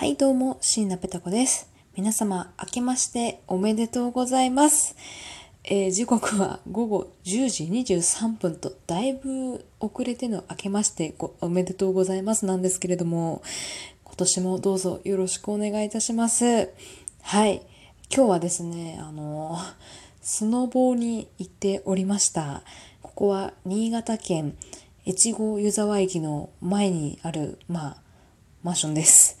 はい、どうも、椎名ペタ子です。皆様、明けましておめでとうございます。えー時刻は午後10時23分と、だいぶ遅れての明けましておめでとうございますなんですけれども、今年もどうぞよろしくお願いいたします。はい、今日はですね、あの、スノボーに行っておりました。ここは新潟県越後湯沢駅の前にある、まあ、マンションです。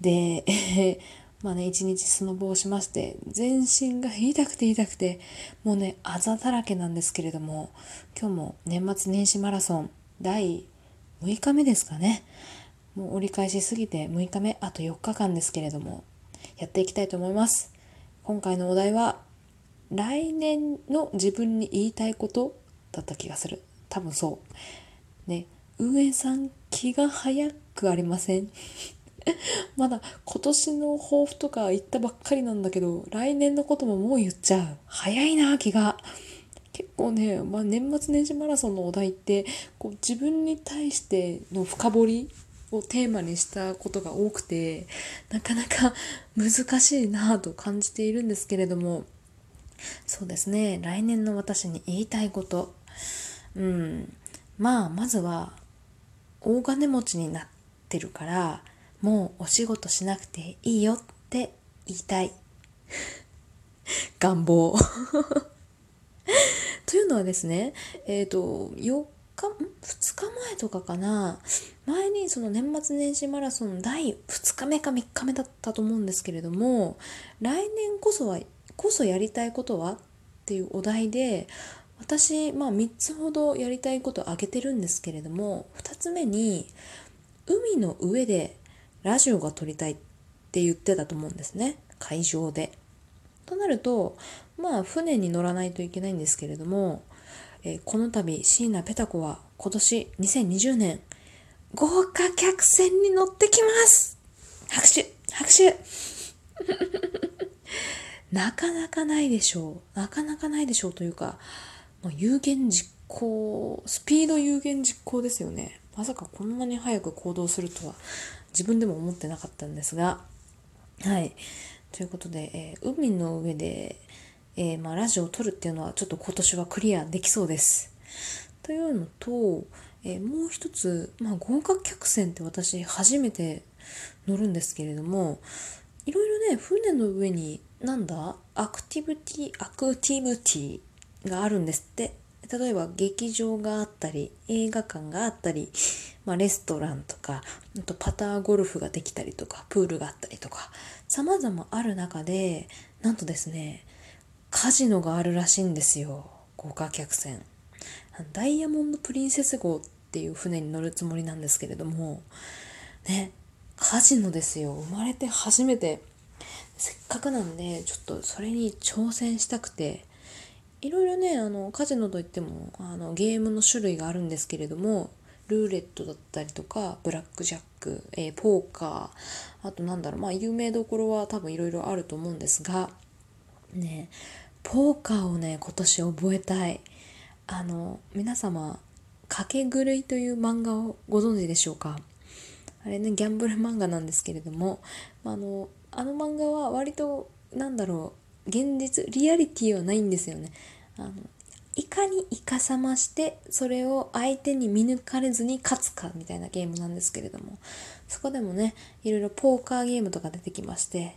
で、え ーまあね、一日スノボをしまして、全身が痛くて痛くて、もうね、あざだらけなんですけれども、今日も年末年始マラソン第6日目ですかね。もう折り返しすぎて6日目、あと4日間ですけれども、やっていきたいと思います。今回のお題は、来年の自分に言いたいことだった気がする。多分そう。ね、運営さん気が早くありません？まだ今年の抱負とか言ったばっかりなんだけど、来年のことももう言っちゃう。早いな、気が。結構ね、まあ、年末年始マラソンのお題って、こう自分に対しての深掘りをテーマにしたことが多くて、なかなか難しいなと感じているんですけれども、そうですね、来年の私に言いたいこと。うん。まあ、まずは、大金持ちになってるから、もうお仕事しなくていいよって言いたい。願望。というのはですね、えっ、と、4日、ん ?2 日前とかかな。前にその年末年始マラソン第2日目か3日目だったと思うんですけれども、来年こそは、こそやりたいことはっていうお題で、私、まあ3つほどやりたいことを挙げてるんですけれども、2つ目に、海の上でラジオが撮りたいって言ってたと思うんですね。会場で。となると、まあ船に乗らないといけないんですけれども、えーこの度椎名ペタ子は今年2020年豪華客船に乗ってきます拍手拍手 なかなかないでしょう。なかなかないでしょうというか、もう有言実行、スピード有言実行ですよね。まさかこんなに早く行動するとは自分でも思ってなかったんですが、はい。ということで、えー海の上で、えーまあ、ラジオを撮るっていうのはちょっと今年はクリアできそうです。というのと、えーもう一つ、まあ、豪華客船って私初めて乗るんですけれども、いろいろね、船の上に、なんだ？アクティビティ、アクティビティがあるんですって。例えば劇場があったり、映画館があったり、まあ、レストランとか、あとパターゴルフができたりとか、プールがあったりとか、様々ある中で、なんとですね、カジノがあるらしいんですよ。豪華客船。ダイヤモンド・プリンセス号っていう船に乗るつもりなんですけれども、ね、カジノですよ。生まれて初めて。せっかくなんで、ちょっとそれに挑戦したくて、いろいろね、あの、カジノといっても、あの、ゲームの種類があるんですけれども、ルーレットだったりとか、ブラックジャック、えーポーカー、あとなんだろう、まあ、有名どころは多分いろいろあると思うんですが、ね、ポーカーをね、今年覚えたい。あの、皆様、賭け狂いという漫画をご存知でしょうか？あれね、ギャンブル漫画なんですけれども、あの、あの漫画は割と、なんだろう、現実、リアリティはないんですよね。あの、いかにイカサマして、それを相手に見抜かれずに勝つかみたいなゲームなんですけれども、そこでもね、いろいろポーカーゲームとか出てきまして、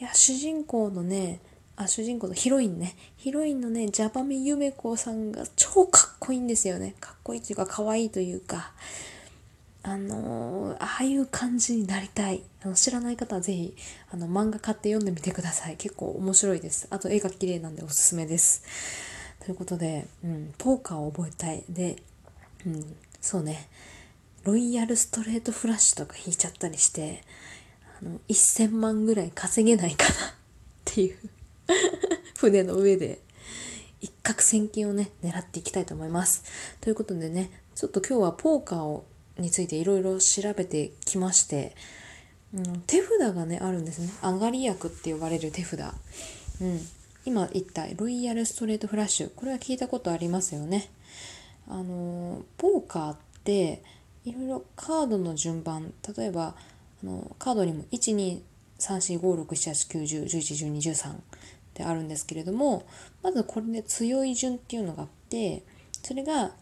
いや、主人公のね、あ、主人公のヒロインね、ヒロインのね、ジャパミユメコさんが超かっこいいんですよね。かっこいいというか、可愛いというか、あのああいう感じになりたい。あの知らない方はぜひ、あの、漫画買って読んでみてください。結構面白いです。あと絵が綺麗なんでおすすめです。ということで、うん、ポーカーを覚えたい。で、うん、そうね、ロイヤルストレートフラッシュとか引いちゃったりして、あの、1000万ぐらい稼げないかなっていう、船の上で、一攫千金をね、狙っていきたいと思います。ということでね、ちょっと今日はポーカーをについていろいろ調べてきまして、うん、手札がね、あるんですね。上がり役って呼ばれる手札。うん。今言ったロイヤルストレートフラッシュ。これは聞いたことありますよね。あの、ポーカーって、いろいろカードの順番、例えば、あのカードにも12345678910111213ってあるんですけれどもまずこれで強い順っていうのがあってそれが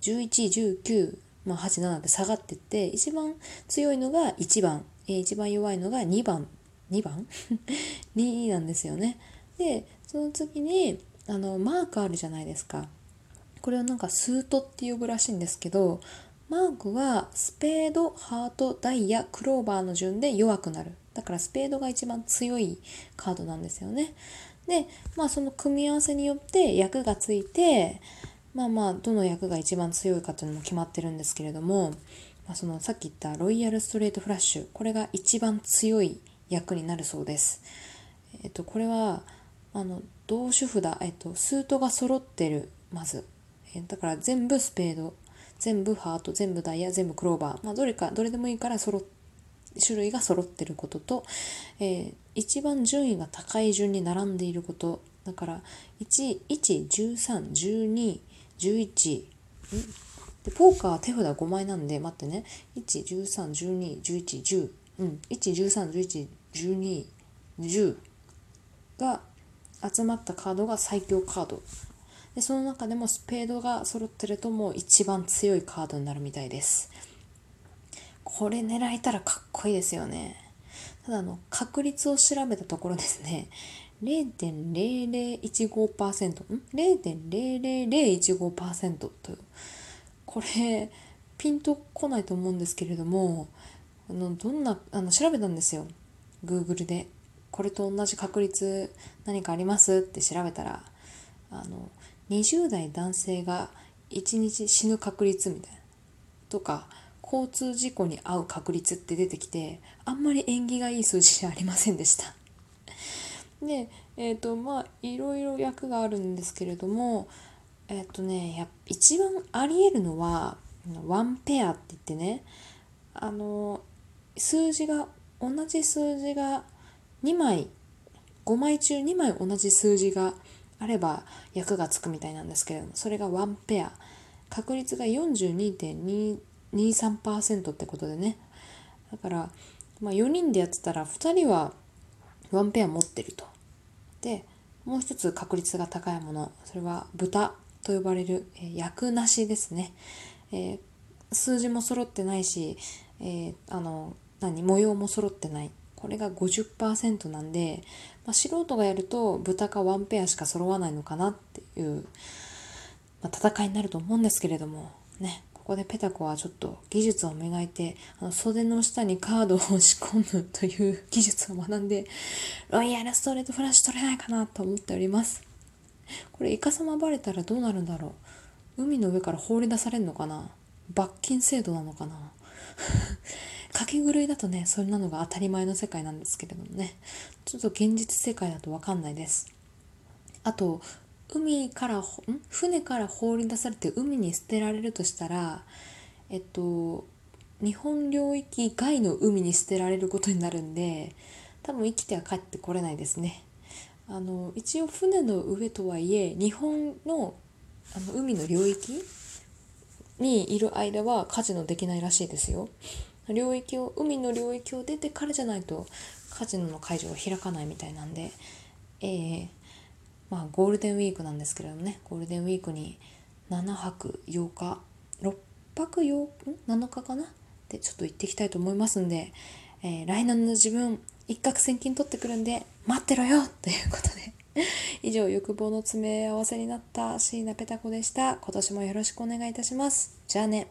113121119まあ、8、7って下がってって一番強いのが1番、一番弱いのが2番2番 ?2 なんですよね。でその次にあのマークあるじゃないですか。これはなんかスートって呼ぶらしいんですけどマークはスペードハートダイヤクローバーの順で弱くなるだからスペードが一番強いカードなんですよねでまあその組み合わせによって役がついてまあまあどの役が一番強いかというのも決まってるんですけれども、まあ、そのさっき言ったロイヤルストレートフラッシュこれが一番強い役になるそうです。えっとこれはあの同種札、えっと、スートが揃ってるまず。えだから全部スペード全部ハート全部ダイヤ全部クローバー、まあ、どれかどれでもいいから揃種類が揃ってることと、えー、一番順位が高い順に並んでいることだから11131211でポーカーは手札5枚なんで待ってね。113121110うん。113111210が集まったカードが最強カード。でその中でもスペードが揃ってるともう一番強いカードになるみたいです。これ狙えたらかっこいいですよね。ただの確率を調べたところですね0.0015%ん ?0.00015% という。これピンとこないと思うんですけれどもあのどんなあの調べたんですよ。Google で。これと同じ確率何かありますって調べたらあの20代男性が1日死ぬ確率みたいな。とか交通事故に遭う確率って出てきてあんまり縁起がいい数字じゃありませんでした。でえっ、ー、とまあいろいろ役があるんですけれどもえっ、ー、とねや一番ありえるのはワンペアって言ってねあの数字が同じ数字が2枚5枚中2枚同じ数字があれば役がつくみたいなんですけれどもそれがワンペア確率が23%ってことでね。だから、まあ、4人でやってたら2人はワンペア持ってると。でもう一つ確率が高いものそれは豚と呼ばれる、えー、役なしですね、えー、数字も揃ってないし、えー、あの何模様も揃ってない。これが50%なんで、まあ、素人がやると豚かワンペアしか揃わないのかなっていう、まあ、戦いになると思うんですけれどもね。ここでペタコはちょっと技術を磨いてあの袖の下にカードを押し込むという技術を学んでロイヤルストレートフラッシュ取れないかなと思っております。これイカサマバレたらどうなるんだろう。海の上から放り出されるのかな。罰金制度なのかな。かけ狂いだとねそんなのが当たり前の世界なんですけれどもね。ちょっと現実世界だと分かんないです。あと海からん？船から放り出されて海に捨てられるとしたらえっと日本領域外の海に捨てられることになるんで多分生きては帰ってこれないですね。あの一応船の上とはいえ日本のあの海の領域にいる間はカジノできないらしいですよ。領域を海の領域を出てからじゃないとカジノの会場が開かないみたいなんで、えー、まあゴールデンウィークなんですけれどもねゴールデンウィークに7泊8日6泊8 7日かな？ってちょっと行ってきたいと思いますんで、えー、来年の自分一攫千金取ってくるんで待ってろよ！ということで 以上欲望の詰め合わせになった椎名ペタ子でした。今年もよろしくお願いいたします。じゃあね。